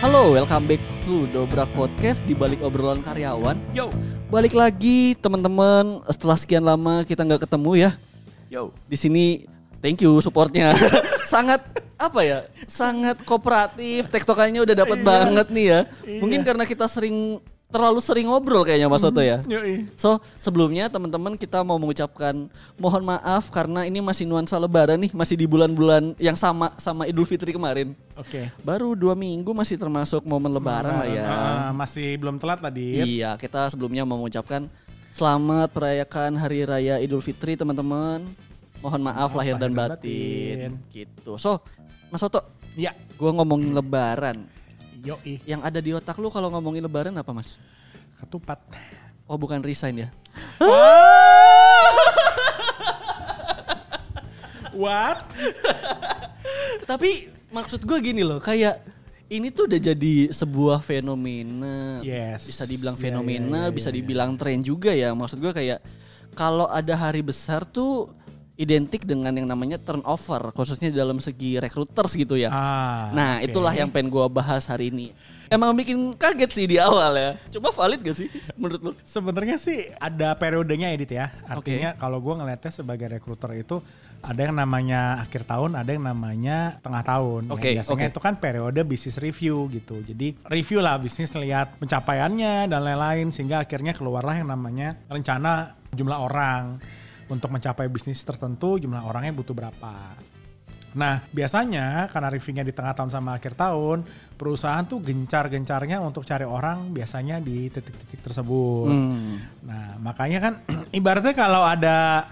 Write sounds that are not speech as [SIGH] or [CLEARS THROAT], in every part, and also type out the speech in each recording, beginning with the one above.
Halo, welcome back to Dobrak Podcast di balik obrolan karyawan. Yo, Balik lagi teman-teman, setelah sekian lama kita nggak ketemu ya. yo. Di sini thank you supportnya. [LAUGHS] sangat apa ya? Sangat kooperatif, tektokannya udah dapat banget nih ya. Mungkin karena kita sering terlalu sering ngobrol kayaknya Mas Soto ya. Yoi. So sebelumnya teman-teman kita mau mengucapkan mohon maaf karena ini masih nuansa Lebaran nih, masih di bulan-bulan yang sama sama Idul Fitri kemarin. Oke. Baru dua minggu masih termasuk momen Lebaran lah ya. Ah, masih belum telat tadi. Iya, kita sebelumnya mau mengucapkan selamat merayakan Hari Raya Idul Fitri teman-teman. Mohon maaf lahir dan lahir dan batin. Gitu. So, Mas Soto, Ya. gua ngomongin Lebaran. Yoi. Yang ada di otak lu kalau ngomongin Lebaran apa, Mas? Ketupat. Oh, bukan resign ya? [LAUGHS] What? [LAUGHS] Tapi maksud gue gini loh, kayak ini tuh udah jadi sebuah fenomena. Yes. Bisa dibilang Iya, fenomena, iya, iya, bisa iya, dibilang tren juga ya. Maksud gue kayak kalau ada hari besar tuh identik dengan yang namanya turnover, khususnya dalam segi recruiters gitu ya. Ah. nah, oke. itulah yang pengen gue bahas hari ini. Emang bikin kaget sih di awal ya. Cuma valid gak sih menurut lu? Sebenarnya sih ada periodenya Edit ya. Artinya kalau gue ngeliatnya sebagai rekruter itu ada yang namanya akhir tahun, ada yang namanya tengah tahun. Ya, Oke, biasanya oke. itu kan periode bisnis review gitu. Jadi review lah bisnis lihat pencapaiannya dan lain-lain sehingga akhirnya keluarlah yang namanya rencana jumlah orang untuk mencapai bisnis tertentu jumlah orangnya butuh berapa. Nah, biasanya karena reviewnya di tengah tahun sama akhir tahun, perusahaan tuh gencar-gencarnya untuk cari orang biasanya di titik-titik tersebut. Hmm. Nah, makanya kan [CLEARS THROAT] ibaratnya kalau ada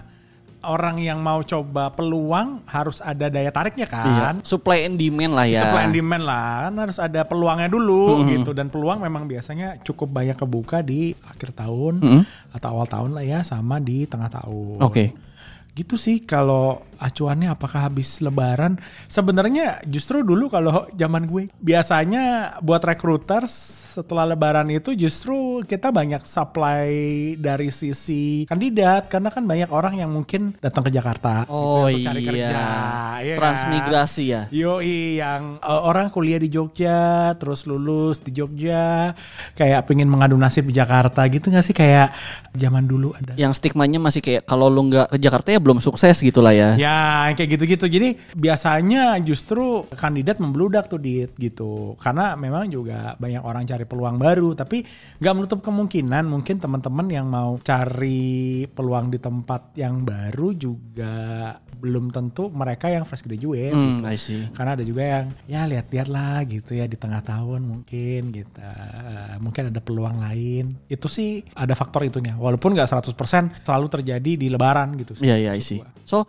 orang yang mau coba peluang harus ada daya tariknya kan. Iya. Supply and demand lah ya. Supply and demand lah, kan harus ada peluangnya dulu gitu dan peluang memang biasanya cukup banyak kebuka di akhir tahun Mm. atau awal tahun lah ya sama di tengah tahun. Oke. Gitu sih kalau acuannya apakah habis lebaran? Sebenarnya justru dulu kalau zaman gue biasanya buat recruiter setelah lebaran itu justru kita banyak supply dari sisi kandidat karena kan banyak orang yang mungkin datang ke Jakarta gitu Oh untuk cari iya. kerja. iya kan? Transmigrasi ya. Yoi yang uh, orang kuliah di Jogja terus lulus di Jogja kayak pengen mengadu nasib di Jakarta gitu gak sih kayak zaman dulu ada yang stigmanya masih kayak kalau lu nggak ke Jakarta ya belum sukses gitu lah ya. Ya kayak gitu-gitu. Jadi biasanya justru kandidat membludak tuh di gitu. Karena memang juga banyak orang cari peluang baru. Tapi nggak menutup kemungkinan mungkin teman-teman yang mau cari peluang di tempat yang baru juga belum tentu mereka yang fresh graduate. Hmm, I see. Karena ada juga yang ya lihat-lihat lah gitu ya di tengah tahun mungkin gitu. Eh, Mungkin ada peluang lain. Itu sih ada faktor itunya. Walaupun nggak 100% selalu terjadi di lebaran gitu. sih. Iya iya I see. So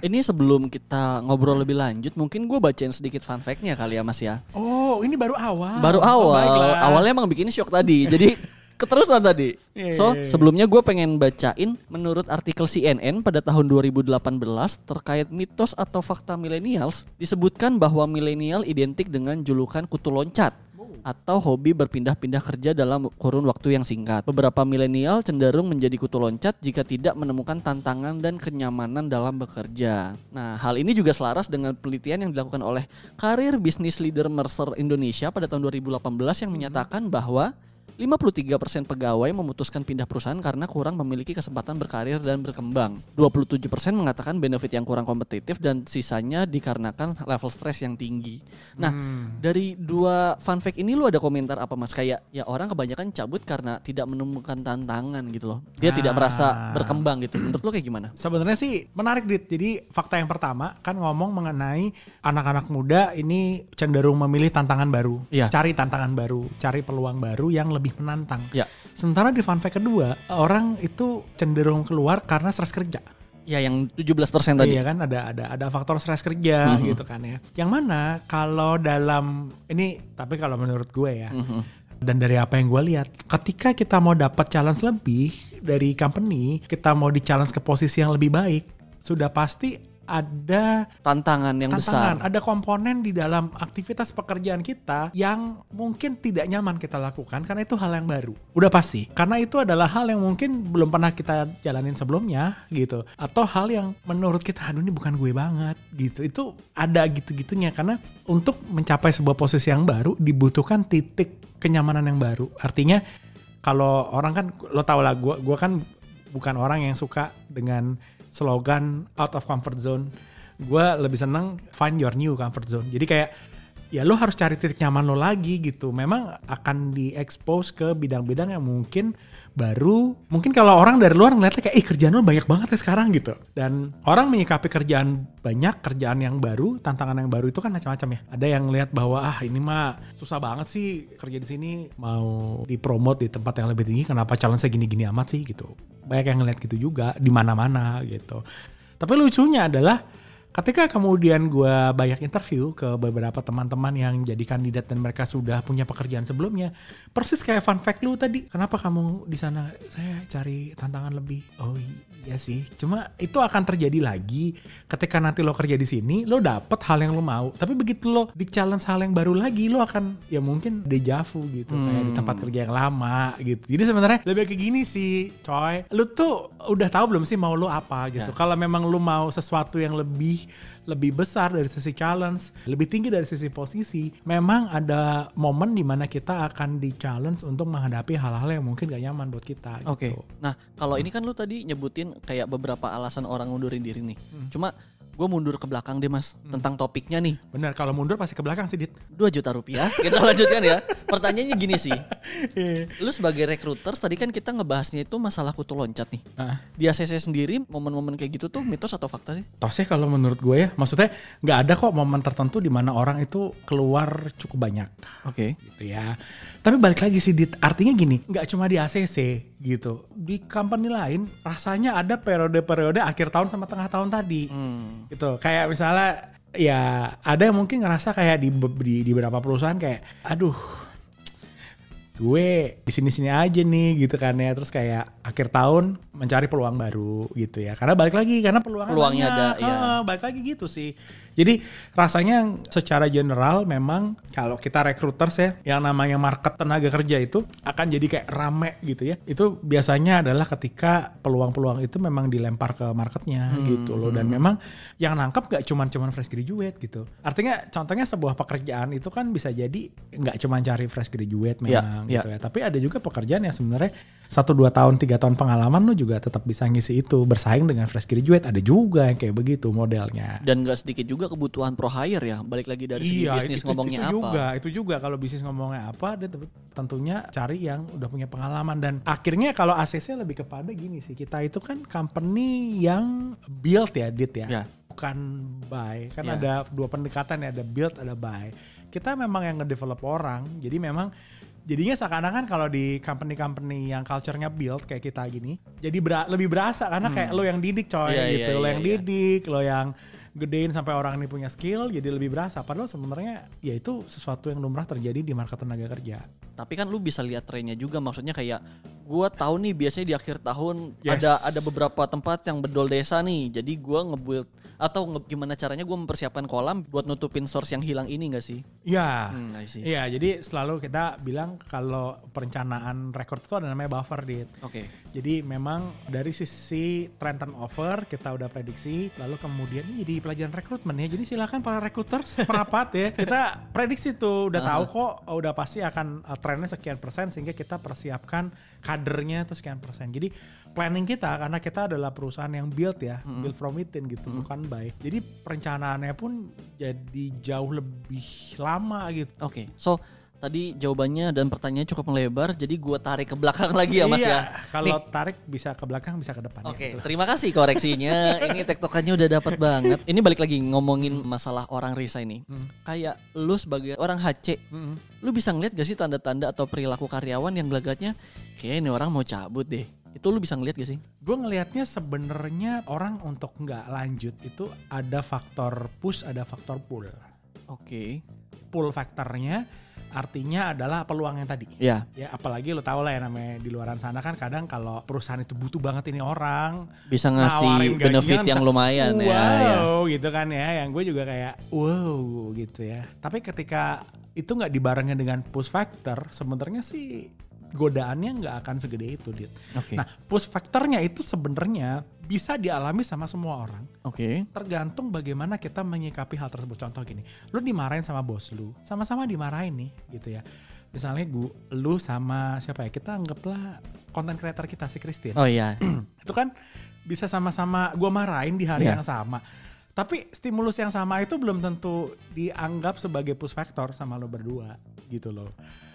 ini sebelum kita ngobrol lebih lanjut, mungkin gue bacain sedikit fun fact-nya kali ya Mas ya. Oh, ini baru awal. Baru Oh, awal, baiklah. awalnya emang bikin shock tadi. Jadi [LAUGHS] keterusan tadi. Iya, So iya, iya. sebelumnya gue pengen bacain menurut artikel CNN pada tahun 2018 terkait mitos atau fakta millennials disebutkan bahwa milenial identik dengan julukan kutu loncat atau hobi berpindah-pindah kerja dalam kurun waktu yang singkat. Beberapa milenial cenderung menjadi kutu loncat jika tidak menemukan tantangan dan kenyamanan dalam bekerja. Nah, hal ini juga selaras dengan penelitian yang dilakukan oleh Karir Business Leader Mercer Indonesia pada tahun 2018 yang menyatakan bahwa 53% pegawai memutuskan pindah perusahaan karena kurang memiliki kesempatan berkarir dan berkembang. 27% mengatakan benefit yang kurang kompetitif dan sisanya dikarenakan level stres yang tinggi. Nah, dari dua fun fact ini lu ada komentar apa Mas? Kayak ya orang kebanyakan cabut karena tidak menemukan tantangan gitu loh. Dia tidak merasa Ah. berkembang gitu. Menurut lu kayak gimana? Sebenarnya sih menarik dit. Jadi fakta yang pertama kan ngomong mengenai anak-anak muda ini cenderung memilih tantangan baru, Iya. cari tantangan baru, cari peluang baru yang lebih menantang. Ya. Sementara di fun fact kedua, orang itu cenderung keluar karena stres kerja. Ya yang 17% tadi. Iya kan ada ada ada faktor stres kerja Mhm. gitu kan ya. Yang mana kalau dalam ini tapi kalau menurut gue ya Mhm. dan dari apa yang gue lihat, ketika kita mau dapat challenge lebih dari company, kita mau di challenge ke posisi yang lebih baik, sudah pasti ada Tantangan yang tantangan, besar. ada komponen di dalam aktivitas pekerjaan kita yang mungkin tidak nyaman kita lakukan karena itu hal yang baru. Udah pasti. Karena itu adalah hal yang mungkin belum pernah kita jalanin sebelumnya gitu. Atau hal yang menurut kita aduh ini bukan gue banget gitu. Itu ada gitu-gitunya karena untuk mencapai sebuah posisi yang baru dibutuhkan titik kenyamanan yang baru. Artinya kalau orang kan lo tau lah gue gua kan bukan orang yang suka dengan slogan out of comfort zone. Gue lebih seneng find your new comfort zone. Jadi kayak ya lo harus cari titik nyaman lo lagi gitu. Memang akan diekspos ke bidang-bidang yang mungkin baru mungkin kalau orang dari luar ngeliatnya kayak eh kerjaan lo banyak banget ya sekarang gitu. Dan orang menyikapi kerjaan banyak kerjaan yang baru tantangan yang baru itu kan macam-macam ya. Ada yang lihat bahwa ah ini mah susah banget sih kerja di sini mau dipromot di tempat yang lebih tinggi kenapa challenge gini-gini amat sih gitu. Banyak yang ngeliat gitu juga di mana-mana gitu. Tapi lucunya adalah ketika kemudian gue banyak interview ke beberapa teman-teman yang jadi kandidat dan mereka sudah punya pekerjaan sebelumnya, persis kayak fun fact lu tadi. Kenapa kamu di sana? Saya cari tantangan lebih. Oh iya sih. Cuma itu akan terjadi lagi ketika nanti lo kerja di sini, lo dapet hal yang lo mau. Tapi begitu lo di challenge hal yang baru lagi, lo akan ya mungkin deja vu gitu kayak di tempat kerja yang lama gitu. Jadi sebenarnya lebih kayak gini sih, coy. Lu tuh udah tahu belum sih mau lo apa gitu. Ya. Kalau memang lu mau sesuatu yang lebih lebih besar dari sisi challenge, lebih tinggi dari sisi posisi, memang ada momen di mana kita akan di challenge untuk menghadapi hal-hal yang mungkin gak nyaman buat kita. Oke. Gitu. Nah, kalau ini kan lu tadi nyebutin kayak beberapa alasan orang ngundurin diri nih. Hmm. Cuma gue mundur ke belakang deh mas tentang topiknya nih. Benar, kalau mundur pasti ke belakang sih, Dit. 2 juta rupiah. Kita lanjutkan ya. Pertanyaannya gini sih. Iya. Lu sebagai recruiters tadi kan kita ngebahasnya itu masalah kutu loncat nih. Ah. Di ACC sendiri momen-momen kayak gitu tuh mitos atau fakta sih? Toh sih kalau menurut gue ya, maksudnya nggak ada kok momen tertentu di mana orang itu keluar cukup banyak Oke. gitu ya. Tapi balik lagi sih, Dit, artinya gini, nggak cuma di ACC gitu. Di company lain rasanya ada periode-periode akhir tahun sama tengah tahun tadi. Hmm. gitu kayak misalnya ya ada yang mungkin ngerasa kayak di di, di beberapa perusahaan kayak aduh gue di sini sini aja nih gitu kan ya terus kayak akhir tahun mencari peluang baru gitu ya. Karena balik lagi karena peluangnya, Peluangnya banyak. ada, iya. Ah, balik lagi gitu sih. Jadi rasanya secara general memang kalau kita recruiters ya yang namanya market tenaga kerja itu akan jadi kayak rame gitu ya. Itu biasanya adalah ketika peluang-peluang itu memang dilempar ke marketnya Hmm, gitu loh. Dan memang yang nangkep gak cuman cuman fresh graduate gitu. Artinya contohnya sebuah pekerjaan itu kan bisa jadi nggak cuman cari fresh graduate Ya, memang ya. gitu ya. Tapi ada juga pekerjaan yang sebenarnya satu dua tahun tiga tahun pengalaman lu juga tetap bisa ngisi itu bersaing dengan fresh graduate ada juga yang kayak begitu modelnya Dan gak sedikit juga kebutuhan pro hire ya. Balik lagi dari segi bisnis itu, ngomongnya itu apa. juga, itu juga kalau bisnis ngomongnya apa, dia tentunya cari yang udah punya pengalaman dan akhirnya kalau ACC lebih kepada gini sih, kita itu kan company yang build ya, dit ya, Ya. bukan buy. Kan Ya. ada dua pendekatan ya, ada build, ada buy. Kita memang yang ngedevelop orang, jadi memang jadinya seakan-akan kalau di company-company yang culture-nya build kayak kita gini, jadi bera- lebih berasa karena kayak lo yang didik coy Hmm. Iya, gitu, iya, lo iya, yang iya. didik, lo yang gedein sampai orang ini punya skill jadi lebih berasa. Padahal sebenarnya ya itu sesuatu yang lumrah terjadi di market tenaga kerja. Tapi kan lu bisa lihat trennya juga maksudnya kayak gua tahu nih biasanya di akhir tahun Yes. ada ada beberapa tempat yang bedol desa nih. Jadi gua ngebuild atau nge- gimana caranya gua mempersiapkan kolam buat nutupin source yang hilang ini gak sih? Iya. Hmm. Iya, jadi selalu kita bilang kalau perencanaan rekrut itu ada namanya buffer dit. Oke. Jadi memang dari sisi trend turnover kita udah prediksi, lalu kemudian ini jadi pelajaran rekrutmen ya. Jadi silakan para recruiters merapat ya. [LAUGHS] Kita prediksi tuh udah tahu kok udah pasti akan uh, trennya sekian persen sehingga kita persiapkan kadernya tuh sekian persen. Jadi planning kita karena kita adalah perusahaan yang build ya, build from within gitu, bukan by. Jadi perencanaannya pun jadi jauh lebih lama gitu. Oke. So tadi jawabannya dan pertanyaannya cukup melebar jadi gua tarik ke belakang lagi ya Mas Iya, ya. Kalau tarik bisa ke belakang bisa ke depan. ya, Oke, betul. terima kasih koreksinya. [LAUGHS] Ini tektokannya udah dapat banget. Ini balik lagi ngomongin masalah orang resign nih. Kayak lu sebagai orang HC, Mm-mm. lu bisa ngeliat gak sih tanda-tanda atau perilaku karyawan yang gelagatnya kayak ini orang mau cabut deh. Itu lu bisa ngeliat gak sih? Gue ngelihatnya sebenarnya orang untuk nggak lanjut itu ada faktor push, ada faktor pull. Oke. Pull faktornya artinya adalah peluang yang tadi. Ya, Ya apalagi lo tau lah ya namanya di luaran sana kan kadang kalau perusahaan itu butuh banget ini orang bisa ngasih benefit yang bisa, lumayan wow, ya, ya. gitu kan ya yang gue juga kayak wow gitu ya tapi ketika itu nggak dibarengin dengan push factor sebenarnya sih godaannya nggak akan segede itu dit Oke. nah push factornya itu sebenarnya bisa dialami sama semua orang Oke. tergantung bagaimana kita menyikapi hal tersebut. Contoh gini, lu dimarahin sama bos lu, sama-sama dimarahin nih, gitu ya. Misalnya gue, lu sama siapa ya? Kita anggaplah konten creator kita si Christine. Oh iya. [CLEARS THROAT] Itu kan bisa sama-sama gue marahin di hari Iya. yang sama. Tapi stimulus yang sama itu belum tentu dianggap sebagai push factor sama lo berdua, gitu loh.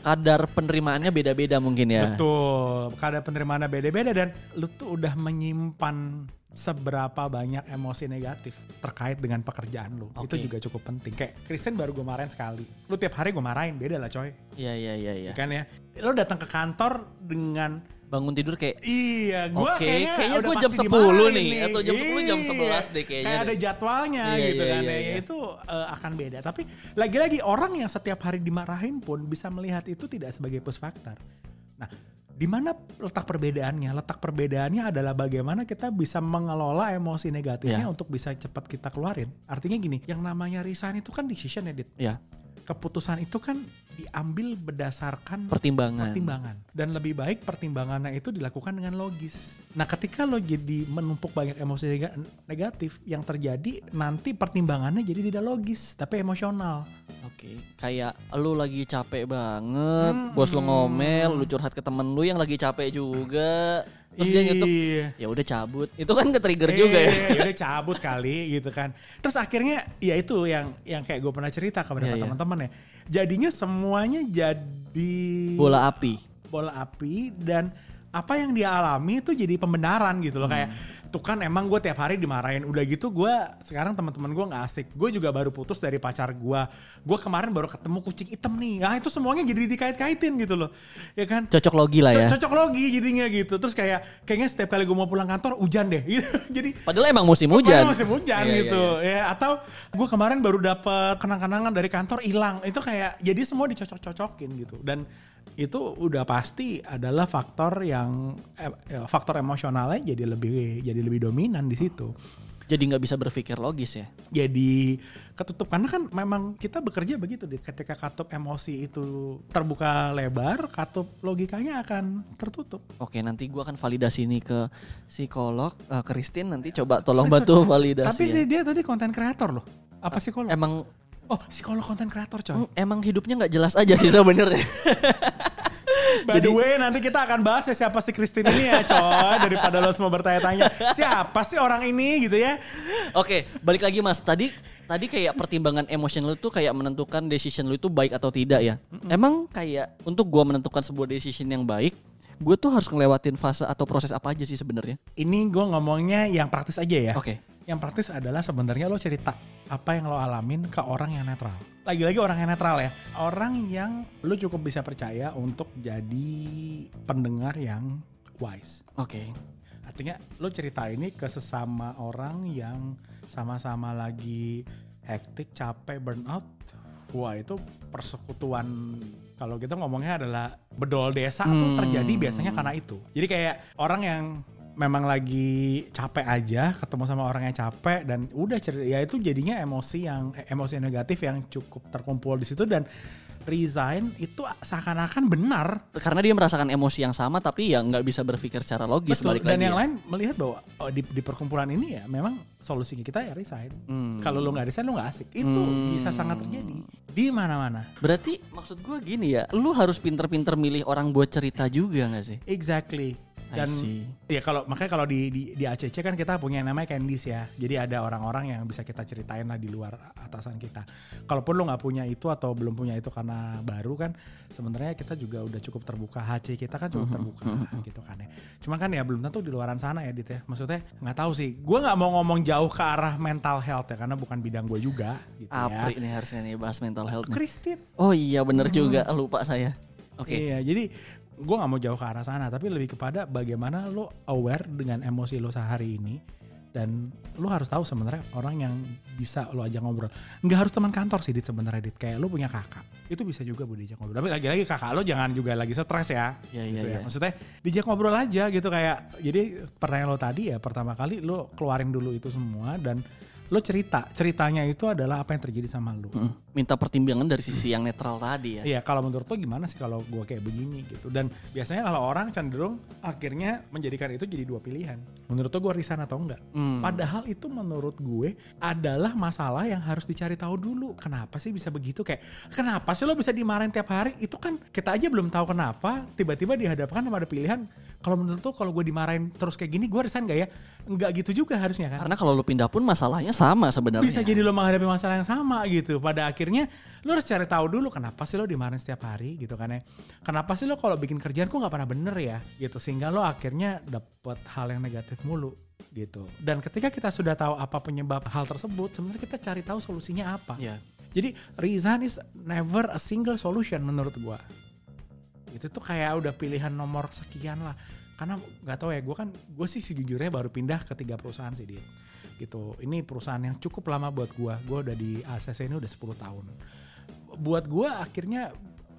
Kadar penerimaannya beda-beda mungkin ya. Betul, kadar penerimaannya beda-beda dan lu tuh udah menyimpan seberapa banyak emosi negatif terkait dengan pekerjaan lu. Itu Oke. juga cukup penting. Kayak Kristen baru gue marahin sekali. Lu tiap hari gue marahin, beda lah coy. Iya iya iya iya. Kan ya. Lu datang ke kantor dengan Bangun tidur kayak Iya, gue Oke, kayaknya, kayaknya gua jam pasti 10 dimarahin nih, atau jam 10 jam Iya. 11 deh kayaknya Kayak ada jadwalnya Iya, gitu iya, kan. iya, ya. iya. Itu eh, akan beda. Tapi lagi-lagi orang yang setiap hari dimarahin pun bisa melihat itu tidak sebagai push factor. Nah, di mana letak perbedaannya? Letak perbedaannya adalah bagaimana kita bisa mengelola emosi negatifnya Iya. untuk bisa cepat kita keluarin. Artinya gini, yang namanya resign itu kan decision ya, Dit. Keputusan itu kan diambil berdasarkan pertimbangan. pertimbangan dan lebih baik pertimbangannya itu dilakukan dengan logis. Nah, ketika lo jadi menumpuk banyak emosi nega- negatif, yang terjadi nanti pertimbangannya jadi tidak logis tapi emosional. Oke, kayak lu lagi capek banget, Hmm. bos lu ngomel, lu curhat ke temen lu yang lagi capek juga, terus dia nyetuk, Iya. ya udah cabut. Itu kan ke trigger juga ya. Eh, udah cabut kali gitu kan. Terus akhirnya ya itu yang yang kayak gue pernah cerita ke beberapa Iya, iya. teman-teman ya. Jadinya semuanya jadi Bola api. bola api dan apa yang dia alami itu jadi pembenaran gitu loh kayak tuh kan emang gue tiap hari dimarahin. Udah gitu gue sekarang teman-teman gue nggak asik. Gue juga baru putus dari pacar gue gue kemarin baru ketemu kucing hitam nih. Nah itu semuanya jadi dikait-kaitin gitu loh. Ya kan? Cocok logi lah ya. Co- cocok logi jadinya gitu. Terus kayak kayaknya setiap kali gue mau pulang kantor hujan deh. [LAUGHS] Gitu. Jadi Padahal emang musim hujan. Musim hujan Iya, iya, gitu. iya. ya atau gue kemarin baru dapet kenang-kenangan dari kantor hilang. Itu kayak jadi semua dicocok-cocokin gitu. Dan itu udah pasti adalah faktor yang eh, ya, faktor emosionalnya jadi lebih jadi lebih dominan di situ Jadi nggak bisa berpikir logis ya. jadi ketutup karena kan memang kita bekerja begitu Dit. ketika katup emosi itu terbuka lebar katup logikanya akan tertutup Oke, nanti gua akan validasi ini ke psikolog, eh, Christine nanti coba tolong bantu [LAUGHS] validasi. tapi ya. dia, tadi konten kreator loh apa psikolog Emang oh psikolog konten kreator coy Mm, emang hidupnya nggak jelas aja sih sebenarnya. [LAUGHS] By the way nanti kita akan bahas ya siapa si Christine ini ya coy [LAUGHS] daripada lo semua bertanya-tanya siapa sih orang ini gitu ya. Oke, balik lagi Mas. Tadi tadi kayak pertimbangan emosional itu kayak menentukan decision lu itu baik atau tidak ya. Emang kayak untuk gua menentukan sebuah decision yang baik, gue tuh harus ngelewatin fase atau proses apa aja sih sebenarnya? Ini gue ngomongnya yang praktis aja ya. Oke. Yang praktis adalah sebenarnya lo cerita apa yang lo alamin ke orang yang netral. Lagi-lagi orang yang netral ya. Orang yang lo cukup bisa percaya untuk jadi pendengar yang wise. Oke. Artinya lo cerita ini ke sesama orang yang sama-sama lagi hektik, capek, burnout. Wah itu persekutuan kalau kita ngomongnya adalah bedol desa tuh Hmm. terjadi biasanya karena itu. Jadi kayak orang yang memang lagi capek aja ketemu sama orang yang capek dan udah cerita ya itu jadinya emosi yang eh, emosi negatif yang cukup terkumpul di situ dan resign itu seakan-akan benar Karena dia merasakan emosi yang sama tapi ya nggak bisa berpikir secara logis Betul. balik Dan lagi. yang ya. lain melihat bahwa oh, di, di perkumpulan ini ya memang solusinya kita ya resign. Hmm. Kalau lo nggak resign lo nggak asik. Itu Hmm. bisa sangat terjadi di mana-mana. Berarti maksud gua gini ya, lu harus pinter-pinter milih orang buat cerita juga nggak sih? Exactly. Dan ya kalau makanya kalau di, di di ACC kan kita punya yang namanya candies ya. Jadi ada orang-orang yang bisa kita ceritain lah di luar atasan kita. Kalaupun lo nggak punya itu atau belum punya itu karena baru kan sebenarnya kita juga udah cukup terbuka. HC kita kan cukup terbuka gitu kan ya. Cuman kan ya belum tentu di luaran sana ya Dit ya. Maksudnya nggak tahu sih. Gue nggak mau ngomong jauh ke arah mental health ya karena bukan bidang gue juga gitu ya. Apri nih harusnya nih bahas mental health. Christine. Oh iya bener juga, lupa saya. Oke. Iya, jadi gue nggak mau jauh ke arah sana, tapi lebih kepada bagaimana lo aware dengan emosi lo sehari ini dan lu harus tahu sebenarnya orang yang bisa lu ajak ngobrol nggak harus teman kantor sih dit sebenarnya dit kayak lu punya kakak itu bisa juga bu diajak ngobrol tapi lagi-lagi kakak lu jangan juga lagi stres ya Iya, iya, gitu ya. iya. maksudnya dijak ngobrol aja gitu kayak jadi pertanyaan lo tadi ya pertama kali lu keluarin dulu itu semua dan lo cerita ceritanya itu adalah apa yang terjadi sama lu Mm, Minta pertimbangan dari sisi yang netral tadi ya. Iya, kalau menurut lo gimana sih kalau gua kayak begini gitu? Dan biasanya kalau orang cenderung akhirnya menjadikan itu jadi dua pilihan. Menurut lo gue resign atau enggak? Hmm. Padahal itu menurut gue adalah masalah yang harus dicari tahu dulu. Kenapa sih bisa begitu? Kayak kenapa sih lo bisa dimarahin tiap hari? Itu kan kita aja belum tahu kenapa. Tiba-tiba dihadapkan sama ada pilihan. Kalau menurut lo kalau gue dimarahin terus kayak gini, gue resign gak ya? Enggak gitu juga harusnya kan? Karena kalau lu pindah pun masalahnya sama sebenarnya. bisa jadi lo menghadapi masalah yang sama gitu. Pada akhirnya lo harus cari tahu dulu kenapa sih lo dimarahin setiap hari gitu kan ya. Kenapa sih lo kalau bikin kerjaan kok nggak pernah bener ya gitu. Sehingga lo akhirnya dapet hal yang negatif mulu gitu. Dan ketika kita sudah tahu apa penyebab hal tersebut, sebenarnya kita cari tahu solusinya apa. Iya. Jadi resign is never a single solution menurut gua. Itu tuh kayak udah pilihan nomor sekian lah. Karena nggak tahu ya, gue kan gue sih sejujurnya baru pindah ke tiga perusahaan sih dia. Gitu. Ini perusahaan yang cukup lama buat gua. Gua udah di ACC ini udah 10 tahun. Buat gua akhirnya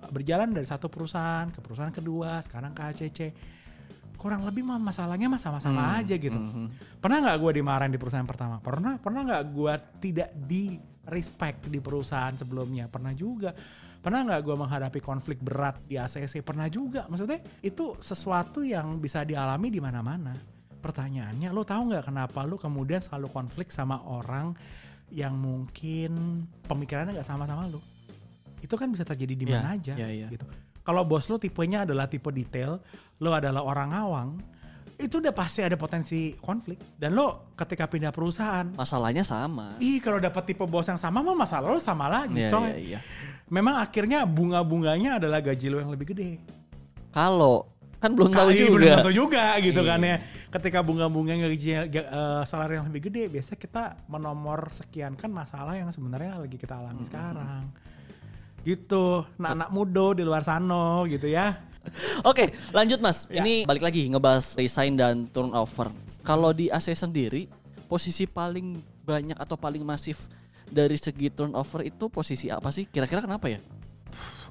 berjalan dari satu perusahaan ke perusahaan kedua, sekarang ke ACC. Kurang lebih mah masalahnya mah sama-sama aja gitu. Mhm. Pernah nggak gue dimarahin di perusahaan pertama? Pernah. Pernah nggak gue tidak di respect di perusahaan sebelumnya? Pernah juga. Pernah nggak gue menghadapi konflik berat di ACC? Pernah juga. Maksudnya itu sesuatu yang bisa dialami di mana-mana. Pertanyaannya, lo tahu nggak kenapa lo kemudian selalu konflik sama orang yang mungkin pemikirannya nggak sama-sama lo? Itu kan bisa terjadi di Iya, mana aja. iya, iya. Gitu. Kalau bos lo tipenya adalah tipe detail, lo adalah orang awang, itu udah pasti ada potensi konflik. Dan lo ketika pindah perusahaan, Masalahnya sama. ih kalau dapat tipe bos yang sama mah masalah lo sama lagi, Iya, coy. iya, iya. Memang akhirnya bunga-bunganya adalah gaji lo yang lebih gede. Kalau kan belum tahu Kali juga. Belum tahu juga gitu Iya. kan ya. Ketika bunga-bunganya gaji uh, salary yang lebih gede, biasa kita menomor sekian kan masalah yang sebenarnya lagi kita alami sekarang. Gitu. Nah, anak muda di luar sana gitu ya. Oke, lanjut Mas. Ya. Ini balik lagi ngebahas resign dan turnover. Kalau di AC sendiri, posisi paling banyak atau paling masif dari segi turnover itu posisi apa sih? Kira-kira kenapa ya?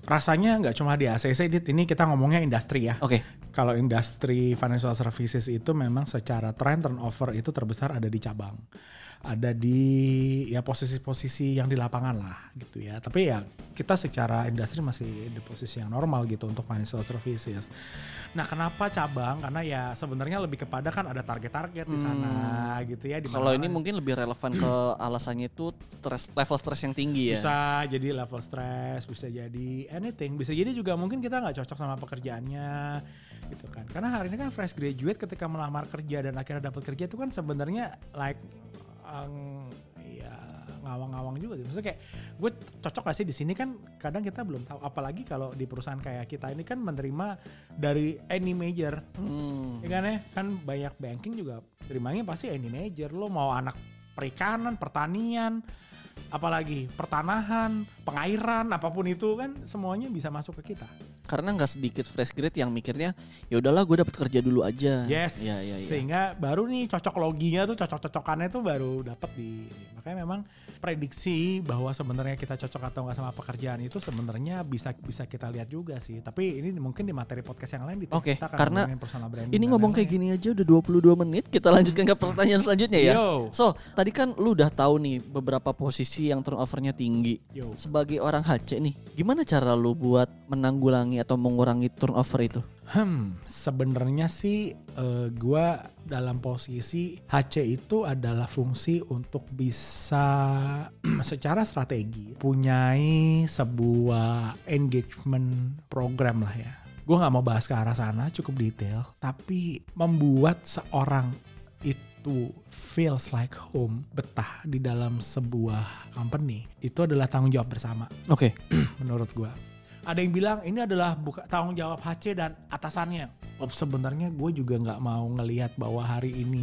Rasanya nggak cuma di ACC, Dit. ini kita ngomongnya industri ya. Oke. Kalau industri financial services itu memang secara trend turnover itu terbesar ada di cabang. Ada di ya posisi-posisi yang di lapangan lah gitu ya. Tapi ya kita secara industri masih di posisi yang normal gitu untuk financial services. Nah, kenapa cabang? Karena ya sebenarnya lebih kepada kan ada target-target di sana gitu ya. di Kalau ini mungkin lebih relevan ke [CLEARS THROAT] alasannya itu stres level stres yang tinggi ya. Bisa jadi level stress, bisa jadi anything, bisa jadi juga mungkin kita nggak cocok sama pekerjaannya gitu kan. Karena hari ini kan fresh graduate ketika melamar kerja dan akhirnya dapat kerja itu kan sebenarnya like um, ya ngawang-ngawang juga gitu. Maksudnya kayak gue cocok gak sih di sini kan kadang kita belum tahu apalagi kalau di perusahaan kayak kita ini kan menerima dari any major Hmm. Ya kan ya, kan banyak banking juga terimanya pasti any major. Lo mau anak perikanan, pertanian, apalagi pertanahan, pengairan, apa pun itu kan semuanya bisa masuk ke kita. Karena nggak sedikit fresh grade yang mikirnya ya udahlah gue dapat kerja dulu aja. Yes. Iya iya iya. Sehingga baru nih cocok loginya tuh cocok-cocokannya tuh baru dapat di makanya memang prediksi bahwa sebenarnya kita cocok atau enggak sama pekerjaan itu sebenarnya bisa bisa kita lihat juga sih. Tapi ini mungkin di materi podcast yang lain. Oke, kita akan karena personal branding Ini ngomong kayak gini aja udah 22 menit. Kita lanjutkan ke [LAUGHS] pertanyaan selanjutnya ya. Yo. So, tadi kan lu udah tahu nih beberapa posisi yang turnovernya tinggi. Yo. Sebagai orang HC nih, gimana cara lu buat menanggulangi atau mengurangi turnover itu? Hmm, sebenarnya sih eh, gua dalam posisi HC itu adalah fungsi untuk bisa [CLEARS THROAT] secara strategi punyai sebuah engagement program lah ya. Gue nggak mau bahas ke arah sana, cukup detail, tapi membuat seorang itu feels like home, betah di dalam sebuah company, itu adalah tanggung jawab bersama Oke. [CLEARS THROAT] menurut gua. Ada yang bilang ini adalah buka tanggung jawab HC dan atasannya. Oh, sebenarnya gue juga nggak mau ngelihat bahwa hari ini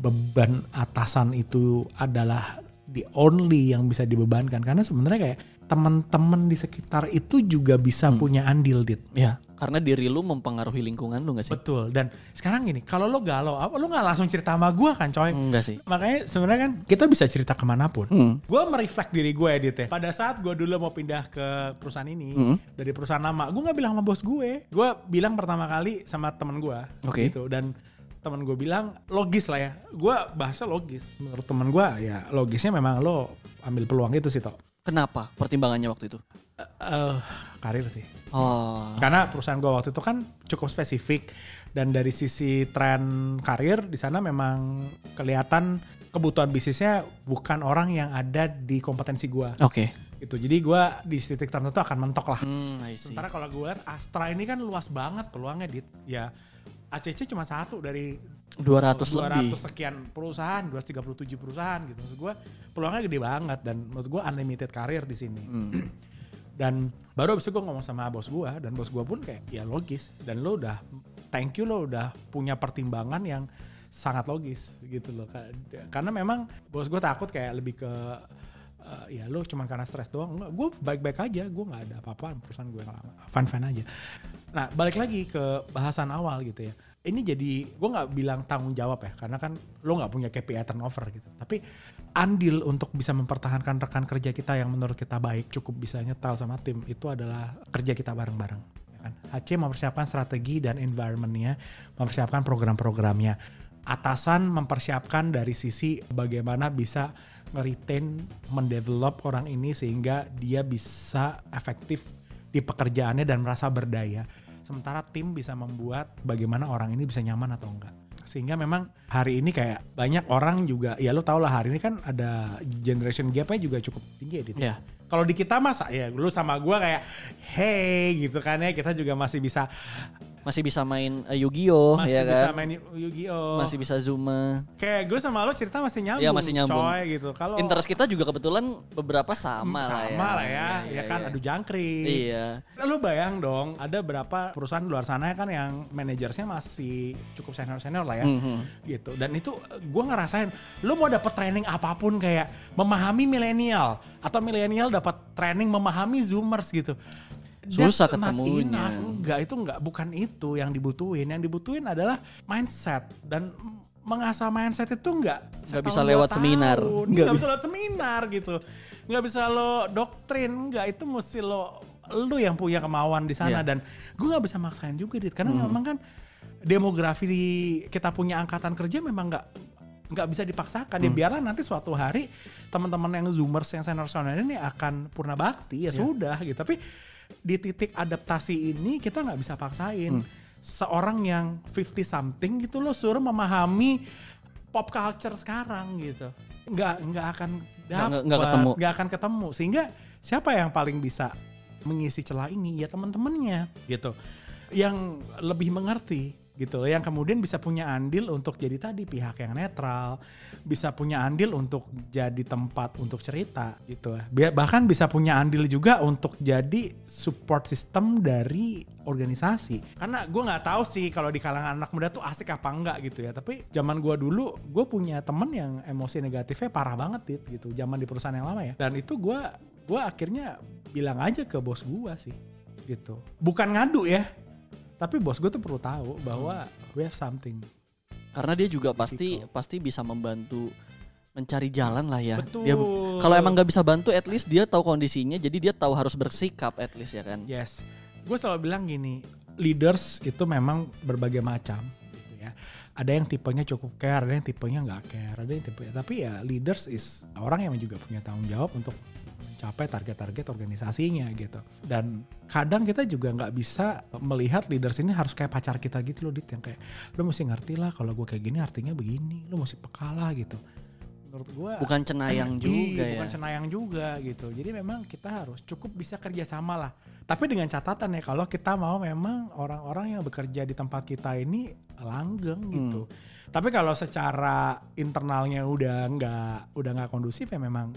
beban atasan itu adalah the only yang bisa dibebankan karena sebenarnya kayak teman-teman di sekitar itu juga bisa punya andil dit. Ya, Karena diri lu mempengaruhi lingkungan lu gak sih? Betul. Dan sekarang gini, kalau lo galau, apa lo nggak langsung cerita sama gue kan, coy? Enggak sih. Makanya sebenarnya kan kita bisa cerita ke mana pun. Hmm. Gue mereflek diri gue edit ya. Pada saat gue dulu mau pindah ke perusahaan ini Hmm. dari perusahaan lama, gue nggak bilang sama bos gue. Gue bilang pertama kali sama temen gue. Oke. Gitu. Dan temen gue bilang logis lah ya. Gue bahasa logis. Menurut temen gue ya logisnya memang lo ambil peluang itu sih toh. Kenapa pertimbangannya waktu itu? Eh, eh, karir sih. Oh. Karena perusahaan gue waktu itu kan cukup spesifik dan dari sisi tren karir di sana memang kelihatan kebutuhan bisnisnya bukan orang yang ada di kompetensi gue. Oke. Gitu. Jadi gue di titik tertentu akan mentok lah. Hmm. Sementara kalau gue lihat Astra ini kan luas banget peluangnya dit. Ya ACC cuma satu dari 200, 200 lebih. sekian perusahaan, 237 perusahaan gitu. Maksud gue peluangnya gede banget dan menurut gue unlimited karir di sini. Hmm. [CLEARS THROAT] Dan baru abis itu gue ngomong sama bos gue dan bos gue pun kayak ya logis dan lo udah thank you lo udah punya pertimbangan yang sangat logis gitu loh Ka- karena memang bos gue takut kayak lebih ke eh, ya lo cuman karena stres doang. Enggak gue baik-baik aja. Gue nggak ada apa-apa. Perusahaan gue fun aja. Nah balik lagi ke bahasan awal gitu ya. Ini jadi gue nggak bilang tanggung jawab ya karena kan lo nggak punya KPI turnover gitu. Tapi andil untuk bisa mempertahankan rekan kerja kita yang menurut kita baik cukup bisa nyetal sama tim itu adalah kerja kita bareng-bareng ya kan? HC mempersiapkan strategi dan environmentnya mempersiapkan program-programnya. Atasan mempersiapkan dari sisi bagaimana bisa nge-retain mendevelop orang ini sehingga dia bisa efektif di pekerjaannya dan merasa berdaya sementara tim bisa membuat bagaimana orang ini bisa nyaman atau enggak sehingga memang hari ini kayak banyak orang juga ya lo tau lah hari ini kan ada generation gapnya juga cukup tinggi ya. Ya. kalau di kita masa ya lu sama gua kayak hey gitu kan ya kita juga masih bisa Masih bisa main eh, Yu-Gi-Oh masih ya bisa kan? main Yu-Gi-Oh Masih bisa Zuma. kayak gue sama lo cerita masih nyambung Iya, masih nyambung. coy gitu kalau Interest kita juga kebetulan beberapa sama, lah ya. sama lah ya Iya, ya kan iya. adu jangkrik Iya. Lu bayang dong, ada berapa perusahaan luar sana kan yang manajersnya masih cukup senior-senior lah ya. Mhm. Gitu. Dan itu gue ngerasain, lu mau dapat training apa pun kayak memahami milenial atau milenial dapat training memahami zoomers gitu. Susah That's ketemunya. Enggak, itu enggak bukan itu yang dibutuhin. Yang dibutuhin adalah mindset dan mengasah mindset itu enggak Nggak setahun, bisa lewat tahun. seminar. Nggak Nggak bisa lewat seminar gitu. Nggak bisa lo doktrin, enggak itu mesti lo lu yang punya kemauan di sana Iya. dan gue nggak bisa maksain juga dit karena memang kan demografi di- kita punya angkatan kerja memang nggak nggak bisa dipaksakan ya biarlah nanti suatu hari teman-teman yang zoomers yang senior senior ini akan purna bakti ya sudah gitu tapi di titik adaptasi ini kita nggak bisa paksain. Seorang yang 50 something gitu lo suruh memahami pop culture sekarang gitu. Nggak nggak akan Nggak- nggak- dapet, nggak ketemu. nggak akan ketemu. Sehingga siapa yang paling bisa mengisi celah ini? Ya teman-temannya gitu. Yang lebih mengerti gitu yang kemudian bisa punya andil untuk jadi tadi pihak yang netral bisa punya andil untuk jadi tempat untuk cerita gitu. Bahkan bisa punya andil juga untuk jadi support system dari organisasi. Karena gue nggak tahu sih kalau di kalangan anak muda tuh asik apa enggak gitu ya. Tapi zaman gue dulu gue punya temen yang emosi negatifnya parah banget Dit, gitu. Zaman di perusahaan yang lama ya. Dan itu gue gue akhirnya bilang aja ke bos gue sih gitu. Bukan ngadu ya tapi bos gue tuh perlu tahu bahwa we have something Karena dia juga pasti pasti bisa membantu mencari jalan lah ya. Betul. Dia kalau emang nggak bisa bantu, at least dia tahu kondisinya, jadi dia tahu harus bersikap at least ya kan. Yes. Gue selalu bilang gini, leaders itu memang berbagai macam gitu ya. Ada yang tipenya cukup care, ada yang tipenya nggak care, ada yang tipe tapi ya leaders is orang yang juga punya tanggung jawab untuk mencapai target-target organisasinya gitu. Dan kadang kita juga nggak bisa melihat leaders ini harus kayak pacar kita gitu loh, Dit yang kayak lu mesti ngerti lah kalau gue kayak gini artinya begini, lu mesti peka lah gitu. Menurut gue Bukan cenayang [CLEARS THROAT] juga Iya, ya. bukan cenayang juga gitu. Jadi memang kita harus cukup bisa kerjasama lah. Tapi dengan catatan ya kalau kita mau memang orang-orang yang bekerja di tempat kita ini langgeng gitu. Hmm. Tapi kalau secara internalnya udah nggak udah nggak kondusif ya memang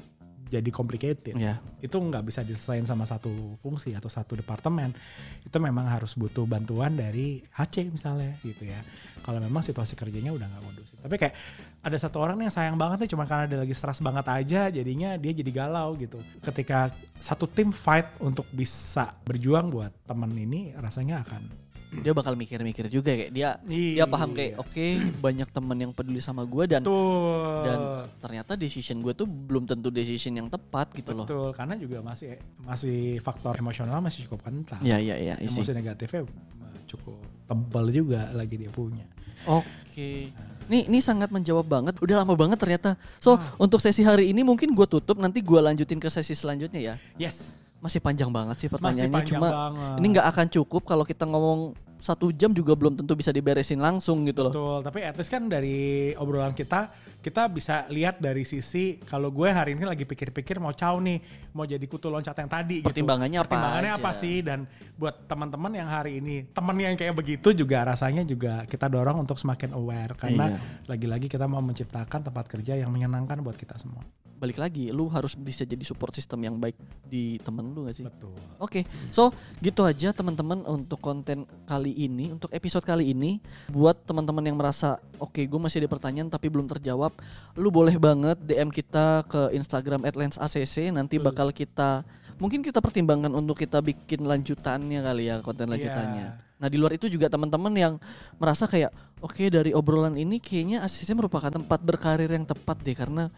jadi complicated. Ya. Itu nggak bisa diselesain sama satu fungsi atau satu departemen. Itu memang harus butuh bantuan dari HC misalnya gitu ya. Kalau memang situasi kerjanya udah nggak kondusif. Tapi kayak ada satu orang yang sayang banget nih cuma karena dia lagi stres banget aja jadinya dia jadi galau gitu. Ketika satu tim fight untuk bisa berjuang buat temen ini rasanya akan Dia bakal mikir-mikir juga kayak dia dia Iya. paham kayak oke banyak temen yang peduli sama gue dan Betul. dan ternyata decision gue tuh belum tentu decision yang tepat gitu loh. Betul, karena juga masih masih faktor emosional masih cukup kental. Iya iya iya isi. Emosi negatifnya eh, cukup tebal juga lagi dia punya. Oke. Ini ini sangat menjawab banget. Udah lama banget ternyata. So untuk sesi hari ini mungkin gue tutup nanti gue lanjutin ke sesi selanjutnya ya. Yes. Masih panjang banget sih pertanyaannya. panjang Cuma banget. ini nggak akan cukup kalau kita ngomong satu jam juga belum tentu bisa diberesin langsung gitu loh. Betul, tapi at least kan dari obrolan kita kita bisa lihat dari sisi kalau gue hari ini lagi pikir-pikir mau caw nih, mau jadi kutu loncat yang tadi gitu. Pertimbangannya apa Pertimbangannya aja? apa sih dan buat teman-teman yang hari ini temen yang kayak begitu juga rasanya juga kita dorong untuk semakin aware karena Iya. lagi-lagi kita mau menciptakan tempat kerja yang menyenangkan buat kita semua. Balik lagi, lu harus bisa jadi support system yang baik di temen lu gak sih? Betul. Oke, so gitu aja teman-teman untuk konten kali ini, untuk episode kali ini. Buat teman-teman yang merasa, oke gue masih ada pertanyaan tapi belum terjawab, lu boleh banget DM kita ke Instagram @lensacc. Nanti bakal kita, mungkin kita pertimbangkan untuk kita bikin lanjutannya kali ya konten lanjutannya. Nah di luar itu juga teman-teman yang merasa kayak, oke dari obrolan ini kayaknya ACC merupakan tempat berkarir yang tepat deh karena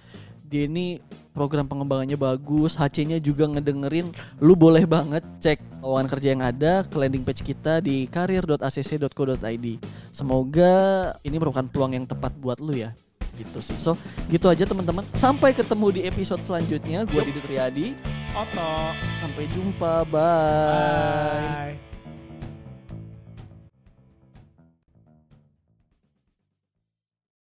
dia ini program pengembangannya bagus, HC-nya juga ngedengerin. Lu boleh banget cek lowongan kerja yang ada ke landing page kita di karir.acc.co.id. Semoga ini merupakan peluang yang tepat buat lu ya. Gitu sih. So, gitu aja teman-teman. Sampai ketemu di episode selanjutnya. Gua Didi Triadi. Oto. Sampai jumpa. Bye. Bye.